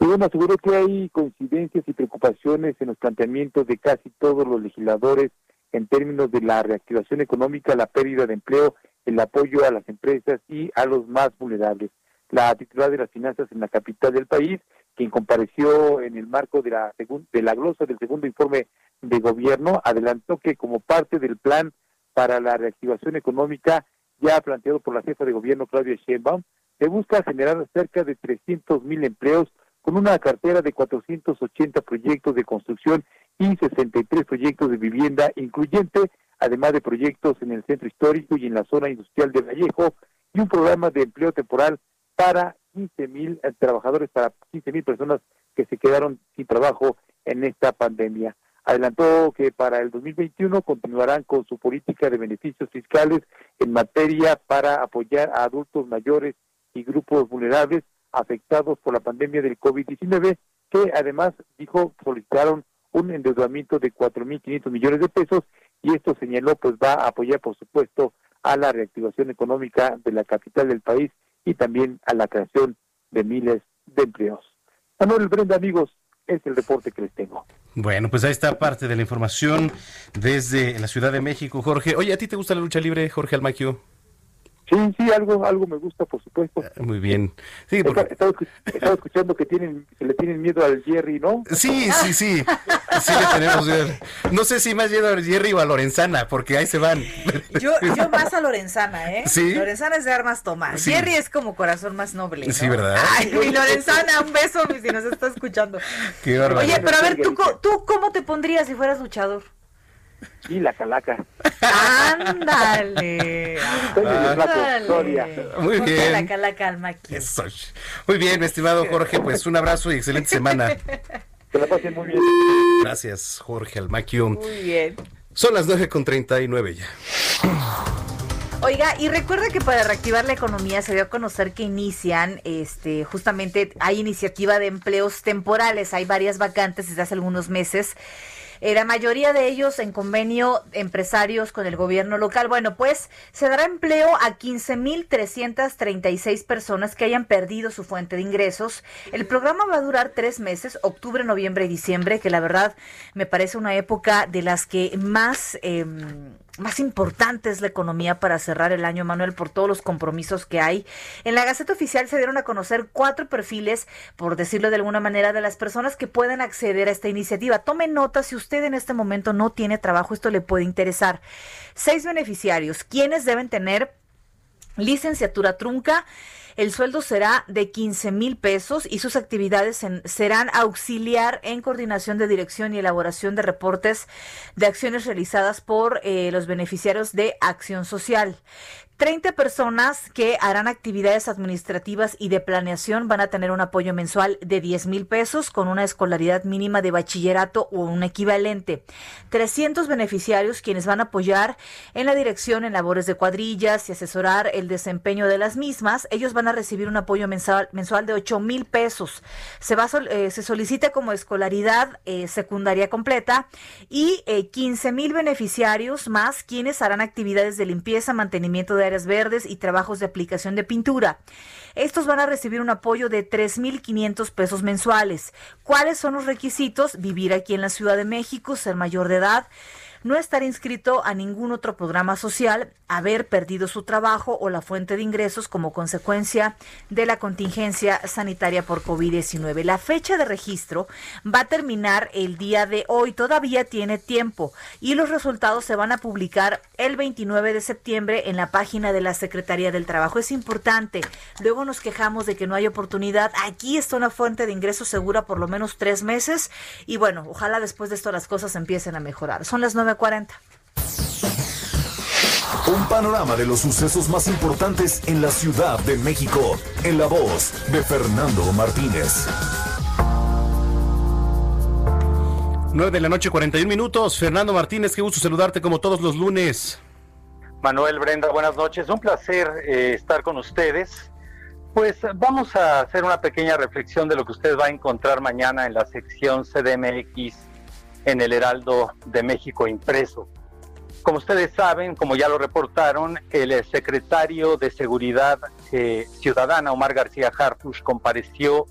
Y bueno, aseguró que hay coincidencias y preocupaciones en los planteamientos de casi todos los legisladores en términos de la reactivación económica, la pérdida de empleo, el apoyo a las empresas y a los más vulnerables. La titular de las finanzas en la capital del país, quien compareció en el marco de la, de la glosa del segundo informe de gobierno, adelantó que como parte del plan para la reactivación económica ya planteado por la jefa de gobierno Claudia Sheinbaum, se busca generar cerca de 300 mil empleos con una cartera de 480 proyectos de construcción y 63 proyectos de vivienda incluyente, además de proyectos en el centro histórico y en la zona industrial de Vallejo, y un programa de empleo temporal para 15 mil eh, trabajadores, para 15 mil personas que se quedaron sin trabajo en esta pandemia. Adelantó que para el 2021 continuarán con su política de beneficios fiscales en materia para apoyar a adultos mayores y grupos vulnerables afectados por la pandemia del COVID-19, que además dijo solicitaron un endeudamiento de 4.500 millones de pesos y esto señaló pues va a apoyar por supuesto a la reactivación económica de la capital del país y también a la creación de miles de empleos. Manuel Brenda, amigos, es el reporte que les tengo. Bueno, pues ahí está parte de la información desde la Ciudad de México, Jorge. Oye, ¿a ti te gusta la lucha libre, Jorge Almaquio? Sí, sí, algo, algo me gusta, por supuesto. Ah, muy bien. Sí, porque... estaba, escuchando que tienen, se le tienen miedo al Jerry, ¿no? Sí, sí, sí. Sí le tenemos miedo. No sé si más miedo al Jerry o a Lorenzana, porque ahí se van. Yo, yo más a Lorenzana, ¿eh? Sí. Lorenzana es de armas tomar. Jerry es como corazón más noble. Sí, ¿verdad? Ay, y Lorenzana, un beso, si nos está escuchando. Qué Oye, pero a ver, ¿tú, ¿tú cómo te pondrías si fueras luchador? Y la calaca. Ándale. Muy bien. La calaca al Muy bien, mi estimado Jorge, pues un abrazo y excelente semana. Que la pasen muy bien. Gracias, Jorge Almaquio. Muy bien. Son las 9 con 39 ya. Oiga, y recuerda que para reactivar la economía se dio a conocer que inician, este, justamente hay iniciativa de empleos temporales, hay varias vacantes desde hace algunos meses eh, la mayoría de ellos en convenio empresarios con el gobierno local. Bueno, pues se dará empleo a 15.336 personas que hayan perdido su fuente de ingresos. El programa va a durar tres meses, octubre, noviembre y diciembre, que la verdad me parece una época de las que más... Eh, más importante es la economía para cerrar el año, Manuel, por todos los compromisos que hay. En la Gaceta Oficial se dieron a conocer cuatro perfiles, por decirlo de alguna manera, de las personas que pueden acceder a esta iniciativa. Tome nota, si usted en este momento no tiene trabajo, esto le puede interesar. Seis beneficiarios, quienes deben tener licenciatura trunca, el sueldo será de 15 mil pesos y sus actividades serán auxiliar en coordinación de dirección y elaboración de reportes de acciones realizadas por eh, los beneficiarios de Acción Social. 30 personas que harán actividades administrativas y de planeación van a tener un apoyo mensual de 10 mil pesos con una escolaridad mínima de bachillerato o un equivalente. 300 beneficiarios quienes van a apoyar en la dirección en labores de cuadrillas y asesorar el desempeño de las mismas. Ellos van a recibir un apoyo mensual, mensual de 8 mil pesos. Se, va, eh, se solicita como escolaridad eh, secundaria completa y 15 eh, mil beneficiarios más quienes harán actividades de limpieza, mantenimiento de áreas verdes y trabajos de aplicación de pintura. Estos van a recibir un apoyo de 3.500 pesos mensuales. ¿Cuáles son los requisitos? Vivir aquí en la Ciudad de México, ser mayor de edad, no estar inscrito a ningún otro programa social, haber perdido su trabajo o la fuente de ingresos como consecuencia de la contingencia sanitaria por COVID-19. La fecha de registro va a terminar el día de hoy, todavía tiene tiempo y los resultados se van a publicar el 29 de septiembre en la página de la Secretaría del Trabajo. Es importante, luego nos quejamos de que no hay oportunidad. Aquí está una fuente de ingresos segura por lo menos tres meses y bueno, ojalá después de esto las cosas empiecen a mejorar. Son las 9.40. Un panorama de los sucesos más importantes en la Ciudad de México, en la voz de Fernando Martínez. 9 de la noche, 41 minutos. Fernando Martínez, qué gusto saludarte como todos los lunes. Manuel, Brenda, buenas noches. Un placer eh, estar con ustedes. Pues vamos a hacer una pequeña reflexión de lo que usted va a encontrar mañana en la sección CDMX en el Heraldo de México impreso. Como ustedes saben, como ya lo reportaron, el secretario de Seguridad eh, Ciudadana, Omar García Harfush, compareció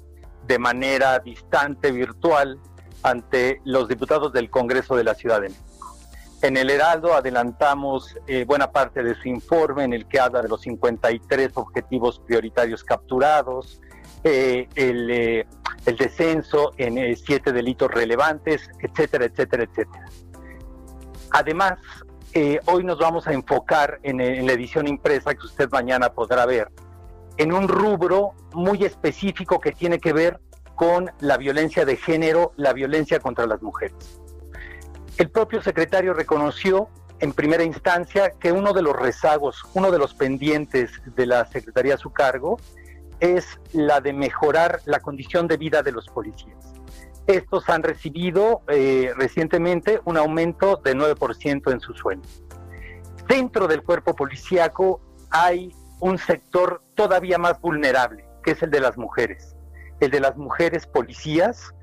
de manera distante, virtual, ante los diputados del Congreso de la Ciudad de México. En el Heraldo adelantamos eh, buena parte de su informe en el que habla de los 53 objetivos prioritarios capturados, eh, el, el, descenso en siete delitos relevantes, etcétera, etcétera, etcétera. Además, eh, hoy nos vamos a enfocar en, la edición impresa que usted mañana podrá ver, en un rubro muy específico que tiene que ver con la violencia de género, la violencia contra las mujeres. El propio secretario reconoció en primera instancia que uno de los rezagos, uno de los pendientes de la Secretaría a su cargo es la de mejorar la condición de vida de los policías. Estos han recibido eh, recientemente un aumento de 9% en su sueldo. Dentro del cuerpo policíaco hay un sector todavía más vulnerable, que es el de las mujeres. El de las mujeres policías,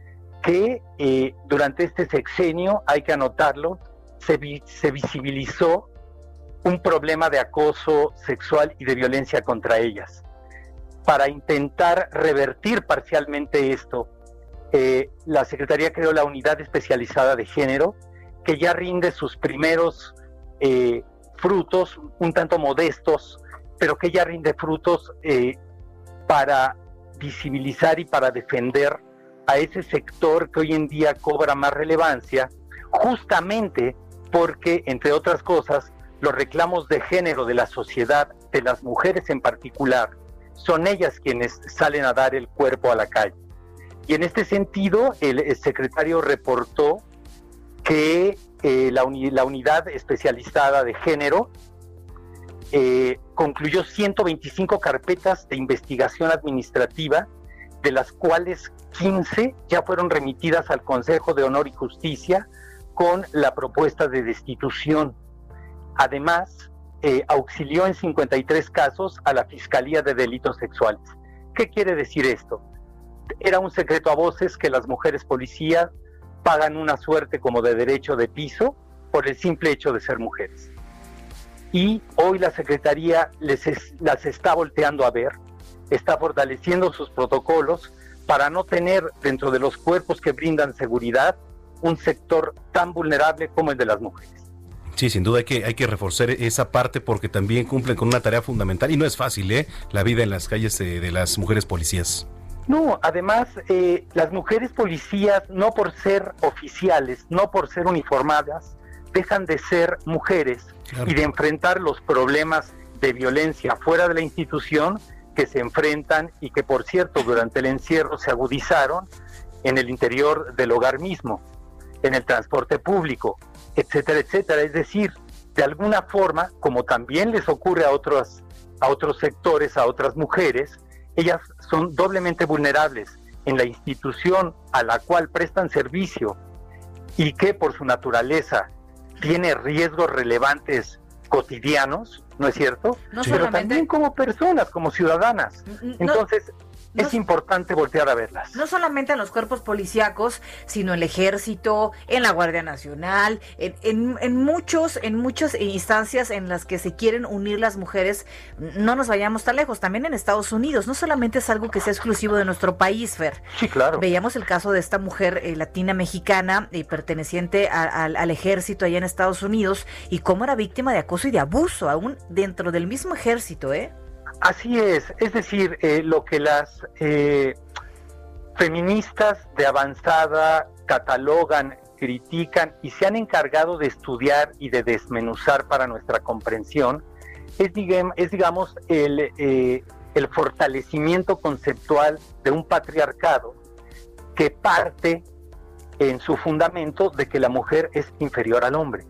que eh, durante este sexenio, hay que anotarlo, se, se visibilizó un problema de acoso sexual y de violencia contra ellas. Para intentar revertir parcialmente esto, eh, la Secretaría creó la Unidad Especializada de Género, que ya rinde sus primeros eh, frutos, un tanto modestos, pero que ya rinde frutos eh, para visibilizar y para defender a ese sector que hoy en día cobra más relevancia, justamente porque, entre otras cosas, los reclamos de género de la sociedad, de las mujeres en particular, son ellas quienes salen a dar el cuerpo a la calle. Y en este sentido, el, secretario reportó que eh, la, unidad especializada de género eh, concluyó 125 carpetas de investigación administrativa, de las cuales 15 ya fueron remitidas al Consejo de Honor y Justicia con la propuesta de destitución. Además, eh, auxilió en 53 casos a la Fiscalía de Delitos Sexuales. ¿Qué quiere decir esto? Era un secreto a voces que las mujeres policías pagan una suerte como de derecho de piso por el simple hecho de ser mujeres. Y hoy la Secretaría les las está volteando a ver, está fortaleciendo sus protocolos para no tener dentro de los cuerpos que brindan seguridad un sector tan vulnerable como el de las mujeres. Sí, sin duda hay que, hay que reforzar esa parte porque también cumplen con una tarea fundamental y no es fácil, ¿eh? La vida en las calles de, las mujeres policías. No, además, eh, las mujeres policías, no por ser oficiales, no por ser uniformadas, dejan de ser mujeres y de enfrentar los problemas de violencia fuera de la institución que se enfrentan y que, por cierto, durante el encierro se agudizaron en el interior del hogar mismo en el transporte público, etcétera, etcétera. Es decir, de alguna forma, como también les ocurre a otros, a otros sectores, a otras mujeres, ellas son doblemente vulnerables en la institución a la cual prestan servicio y que por su naturaleza tiene riesgos relevantes cotidianos, ¿no es cierto? No Pero también como personas, como ciudadanas. Entonces, es importante voltear a verlas. No solamente en los cuerpos policíacos, sino en el ejército, en la Guardia Nacional, en, en, muchos, en muchas instancias en las que se quieren unir las mujeres. No nos vayamos tan lejos, también en Estados Unidos. No solamente es algo que sea exclusivo de nuestro país, Fer. Sí, claro. Veíamos el caso de esta mujer eh, latina mexicana y perteneciente al ejército allá en Estados Unidos y cómo era víctima de acoso y de abuso, aún dentro del mismo ejército, ¿eh? Así es, es decir, eh, lo que las eh, feministas de avanzada catalogan, critican y se han encargado de estudiar y de desmenuzar para nuestra comprensión, es, es digamos, el, eh, el fortalecimiento conceptual de un patriarcado que parte en su fundamento de que la mujer es inferior al hombre.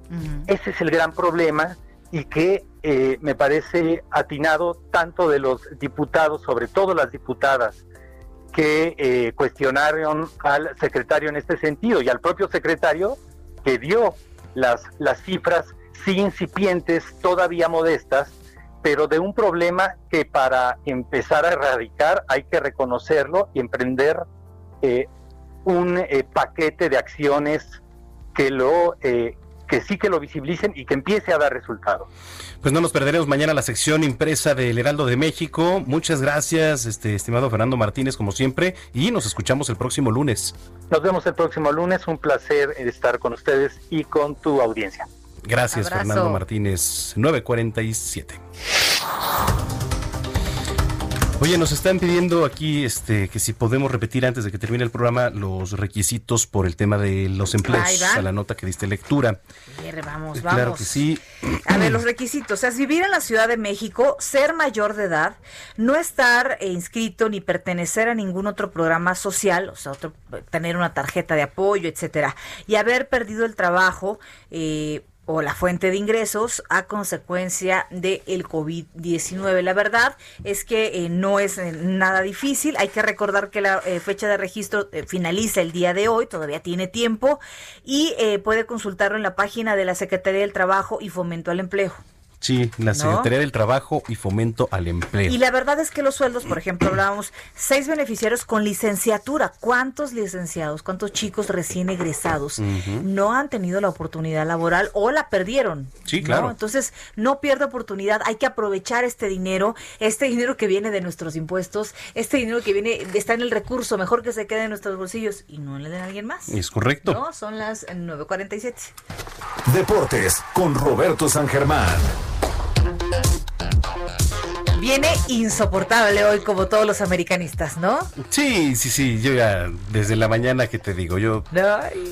Ese es el gran problema y que eh, me parece atinado tanto de los diputados, sobre todo las diputadas, que eh, cuestionaron al secretario en este sentido y al propio secretario que dio las, las cifras sí incipientes, todavía modestas, pero de un problema que para empezar a erradicar hay que reconocerlo y emprender eh, un paquete de acciones que lo que sí que lo visibilicen y que empiece a dar resultados. Pues no nos perderemos mañana la sección impresa del Heraldo de México. Muchas gracias, este estimado Fernando Martínez, como siempre, y nos escuchamos el próximo lunes. Nos vemos el próximo lunes. Un placer estar con ustedes y con tu audiencia. Gracias, Fernando Martínez. 947. Oye, nos están pidiendo aquí este que si podemos repetir antes de que termine el programa los requisitos por el tema de los empleos a la nota que diste lectura. vamos, vamos. Claro que sí. A ver, los requisitos, es vivir en la Ciudad de México, ser mayor de edad, no estar eh, inscrito ni pertenecer a ningún otro programa social, o sea, tener una tarjeta de apoyo, etcétera, y haber perdido el trabajo eh, o la fuente de ingresos a consecuencia del el COVID-19. La verdad es que eh, no es eh, nada difícil. Hay que recordar que la eh, fecha de registro finaliza el día de hoy, todavía tiene tiempo y puede consultarlo en la página de la Secretaría del Trabajo y Fomento al Empleo. Sí, la Secretaría del Trabajo y Fomento al Empleo. Y la verdad es que los sueldos, por ejemplo, hablábamos, seis beneficiarios con licenciatura. ¿Cuántos licenciados, cuántos chicos recién egresados no han tenido la oportunidad laboral o la perdieron? Sí, claro. Entonces, no pierda oportunidad. Hay que aprovechar este dinero, este dinero que viene de nuestros impuestos, este dinero que viene, está en el recurso, mejor que se quede en nuestros bolsillos y no le den a alguien más. Es correcto. No, son las 9.47. Deportes con Roberto San Germán. Viene insoportable hoy como todos los americanistas, ¿no? Sí, sí, sí, yo ya desde la mañana que te digo, yo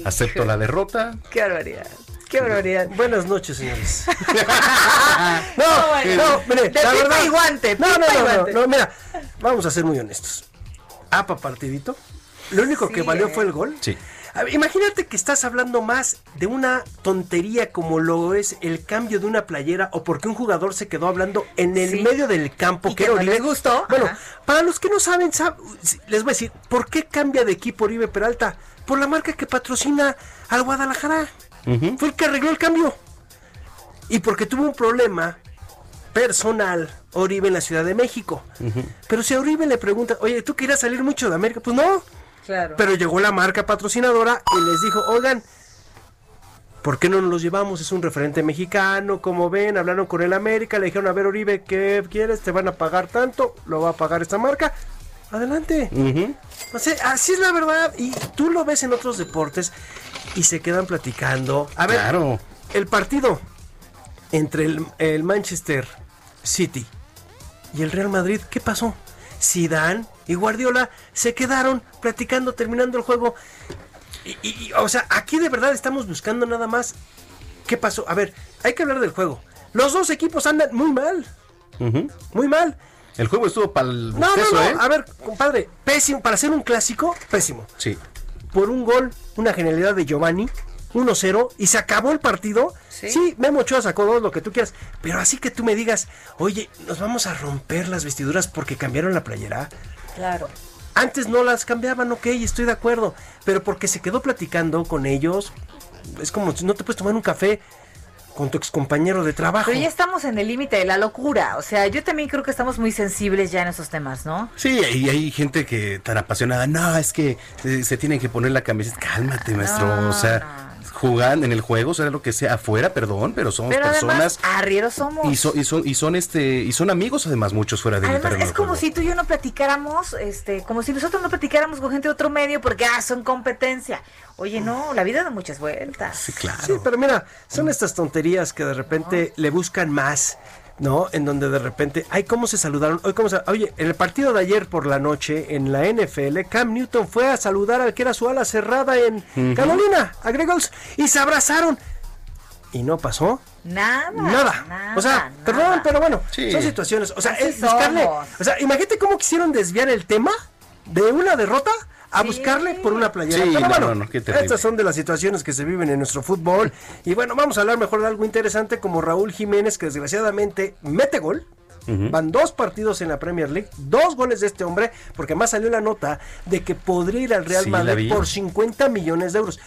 acepto la derrota. Qué barbaridad. Qué barbaridad. Buenas noches, señores. <laughs> no, no, mire, de la verdad, y guante, no, no, no, no, mira, vamos a ser muy honestos. APA partidito. Lo único que valió fue el gol. Sí. Imagínate que estás hablando más de una tontería como lo es el cambio de una playera o porque un jugador se quedó hablando en el medio del campo. ¿Y que, no gustó. Bueno, para los que no saben, les voy a decir, ¿por qué cambia de equipo Oribe Peralta? Por la marca que patrocina al Guadalajara. Fue el que arregló el cambio. Y porque tuvo un problema personal Oribe en la Ciudad de México. Pero si a Oribe le pregunta, oye, ¿tú querías salir mucho de América? Pues no. Claro. Pero llegó la marca patrocinadora y les dijo, oigan, ¿por qué no nos los llevamos? Es un referente mexicano, como ven, hablaron con el América, le dijeron, a ver Oribe, ¿qué quieres? ¿Te van a pagar tanto? ¿Lo va a pagar esta marca? Adelante. así es la verdad. Y tú lo ves en otros deportes y se quedan platicando. A ver, claro. el partido entre el, Manchester City y el Real Madrid, ¿qué pasó? Zidane y Guardiola se quedaron platicando, terminando el juego. Y, o sea, aquí de verdad estamos buscando nada más qué pasó. A ver, hay que hablar del juego. Los dos equipos andan muy mal. Muy mal. El juego estuvo para el no, no, no. ¿eh? A ver, compadre, pésimo. Para ser un clásico, pésimo. Sí por un gol, una genialidad de Giovanni, 1-0 y se acabó el partido. Sí. Memo Ochoa sacó dos, lo que tú quieras. Pero así que tú me digas, oye, nos vamos a romper las vestiduras porque cambiaron la playera. Claro. Antes no las cambiaban, ok, estoy de acuerdo. Pero porque se quedó platicando con ellos, es como si no te puedes tomar un café con tu excompañero de trabajo. Pero ya estamos en el límite de la locura. O sea, yo también creo que estamos muy sensibles ya en esos temas, ¿no? Sí, y hay gente que tan apasionada. No, es que se, se tienen que poner la camiseta. Cálmate, maestro. o sea, jugar en el juego, sea lo que sea, afuera, perdón, pero somos personas. arrieros somos. Y, y, son, y son este, y son amigos además muchos fuera de Además, es como si tú y yo no platicáramos, este, como si nosotros no platicáramos con gente de otro medio porque ah, son competencia. Oye, no, la vida da muchas vueltas. Sí, claro. Sí, pero mira, son estas tonterías que de repente le buscan más. ¿No? En donde de repente, ay, ¿cómo se saludaron? Hoy, ¿cómo se... Oye, en el partido de ayer por la noche, en la NFL, Cam Newton fue a saludar al que era su ala cerrada en Carolina, a Gregols, y se abrazaron. Y no pasó. Nada. Nada. o sea, perdón, pero bueno, son situaciones. O sea, es buscarle. O sea, imagínate cómo quisieron desviar el tema de una derrota a buscarle por una playera. Sí, no, no, estas son de las situaciones que se viven en nuestro fútbol. Y bueno, vamos a hablar mejor de algo interesante como Raúl Jiménez, que desgraciadamente mete gol. Van dos partidos en la Premier League, dos goles de este hombre, porque más salió la nota de que podría ir al Real Madrid por 50 millones de euros.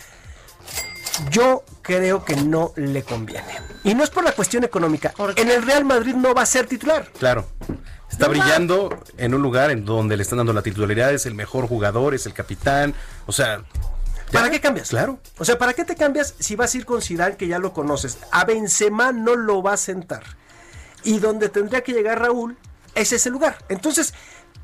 Yo creo que no le conviene. Y no es por la cuestión económica. En el Real Madrid no va a ser titular. Claro. Está brillando en un lugar en donde le están dando la titularidad, es el mejor jugador, es el capitán, o sea... ¿Para qué cambias? Claro. O sea, ¿para qué te cambias si vas a ir con Zidane que ya lo conoces? A Benzema no lo va a sentar. Y donde tendría que llegar Raúl es ese lugar. Entonces,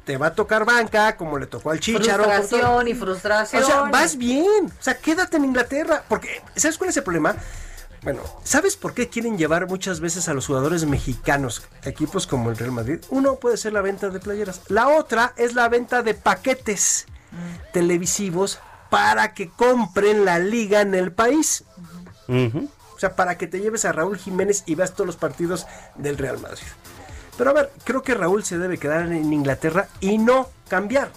te va a tocar banca, como le tocó al Chicharo. Frustración y frustración. O sea, vas bien. O sea, quédate en Inglaterra. Porque, ¿sabes cuál es el problema? Bueno, ¿sabes por qué quieren llevar muchas veces a los jugadores mexicanos equipos como el Real Madrid? Uno puede ser la venta de playeras. La otra es la venta de paquetes mm. televisivos para que compren la liga en el país. O sea, para que te lleves a Raúl Jiménez y veas todos los partidos del Real Madrid. Pero a ver, creo que Raúl se debe quedar en Inglaterra y no cambiar.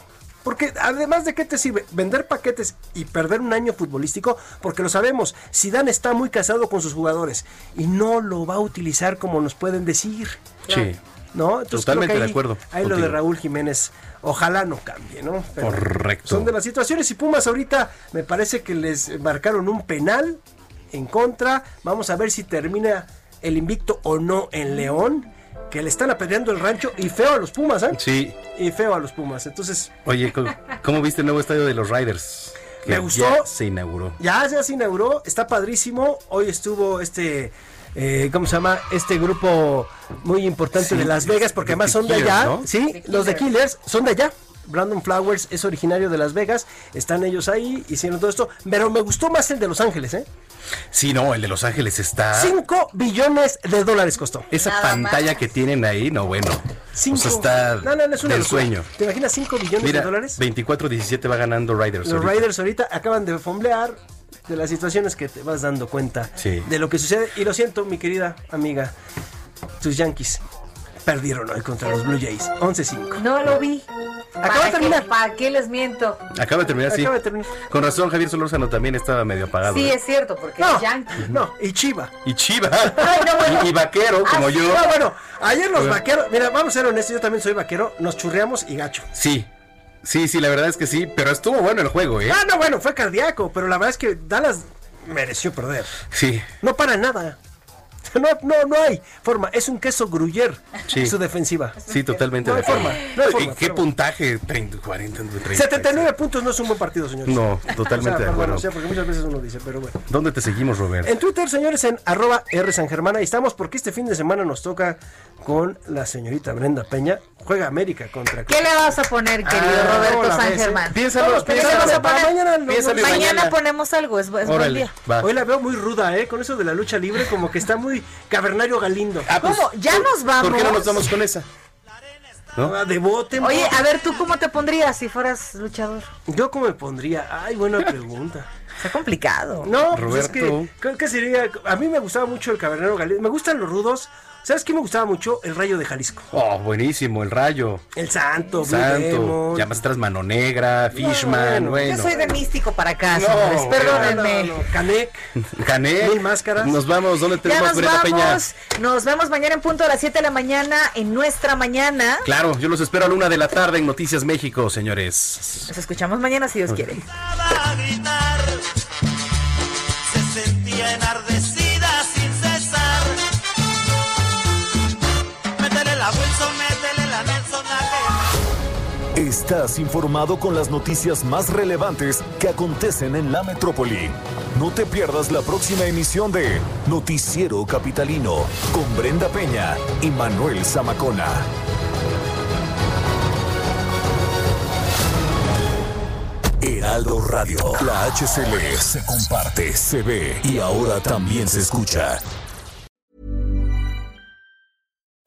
Porque además de qué te sirve vender paquetes y perder un año futbolístico, porque lo sabemos, Zidane está muy casado con sus jugadores y no lo va a utilizar como nos pueden decir. Sí. ¿No? Totalmente de acuerdo. Ahí lo de Raúl Jiménez, ojalá no cambie, ¿no? Correcto. Son de las situaciones y Pumas ahorita me parece que les marcaron un penal en contra. Vamos a ver si termina el invicto o no en León que le están apedreando el rancho y feo a los Pumas, ¿eh? Sí. Y feo a los Pumas. Entonces. Oye, ¿cómo, viste el nuevo estadio de los Riders? Me gustó. Ya se inauguró. Ya, ya se inauguró. Está padrísimo. Hoy estuvo este. Eh, ¿Cómo se llama? Este grupo muy importante de Las Vegas, porque además son de allá. Sí, los de Killers son de allá. Brandon Flowers es originario de Las Vegas, están ellos ahí, hicieron todo esto, pero me gustó más el de Los Ángeles, ¿eh? Sí, no, el de Los Ángeles está... 5 billones de dólares costó. Esa pantalla que tienen ahí, no, bueno. o sea, está no, no, no, es una del locura. sueño. ¿Te imaginas 5 billones Mira, de dólares? 24-17 va ganando Riders. Los ahorita. Raiders ahorita acaban de fomblear de las situaciones que te vas dando cuenta Sí. de lo que sucede. Y lo siento, mi querida amiga, tus Yankees perdieron hoy contra los Blue Jays. 11-5. No lo vi. Acaba de ¿Para qué- terminar. ¿Para qué les miento? Acaba de terminar, sí. Acaba de terminar. Con razón, Javier Solórzano también estaba medio apagado. Sí, ¿eh? es cierto, porque No, es Yankee. no, y Chiva. Y Chiva. Ay, no, bueno. <laughs> y, y vaquero, como yo. No, bueno, ayer los Bueno. vaqueros, mira, vamos a ser honestos, yo también soy vaquero, nos churreamos y gacho. Sí. Sí, sí, la verdad es que sí. Pero estuvo bueno el juego, ¿eh? Ah, no, bueno, fue cardíaco, pero la verdad es que Dallas mereció perder. Sí. No para nada. <laughs> No, no, no hay forma. Es un queso gruyer Sí. su defensiva. Sí, totalmente. No hay de forma, no hay ¿Y forma, qué forma. puntaje? 30, 40, 30. 79 puntos no es un buen partido, señores. No, totalmente <laughs> de perdón, acuerdo. o sea, porque muchas veces uno dice, pero bueno. ¿Dónde te seguimos, Robert? En Twitter, señores, en arroba R San Germán, ahí estamos porque este fin de semana nos toca con la señorita Brenda Peña. Juega América contra... ¿Qué le vas a poner, querido Ah, Roberto ¿cómo la San eh? Germán? Piénsalo, Todos ¿Qué le piénsalo. Para mañana, no, Piénsalo Mañana mañana. ponemos algo, es, es buen Órale, día. va. Hoy la veo muy ruda, ¿eh? Con eso de la lucha libre, como que está muy cavernario galindo. Ah, pues, ¿Cómo? ¿Ya nos vamos? ¿Por qué no nos vamos con esa? ¿No? Ah, De bote. Oye, a ver, ¿tú cómo te pondrías si fueras luchador? ¿Yo cómo me pondría? Ay, buena pregunta. Está complicado. No, pues es que, Roberto. creo que sería. A mí me gustaba mucho el Cavernero Galindo. Me gustan los rudos. ¿Sabes qué me gustaba mucho? El Rayo de Jalisco. Oh, buenísimo, el rayo. El Santo, Blue Santo. Demon. Llamas atrás Mano Negra, Fishman, bueno. bueno. Yo soy de místico para acá, No, señores. Perdónenme. No, no, Canek. <laughs> Canek. Mil máscaras. Nos vamos, ¿dónde Ya tenemos nos Brenda Peña? vamos. Nos vemos mañana en punto a las 7 de la mañana en nuestra mañana. Claro, yo los espero a la una de la tarde en Noticias México, señores. Nos escuchamos mañana si Dios quiere. a gritar. Se sentía enardecida Estás informado con las noticias más relevantes que acontecen en la metrópoli. No te pierdas la próxima emisión de Noticiero Capitalino con Brenda Peña y Manuel Zamacona. Heraldo Radio, la HCL se comparte, se ve y ahora también se escucha.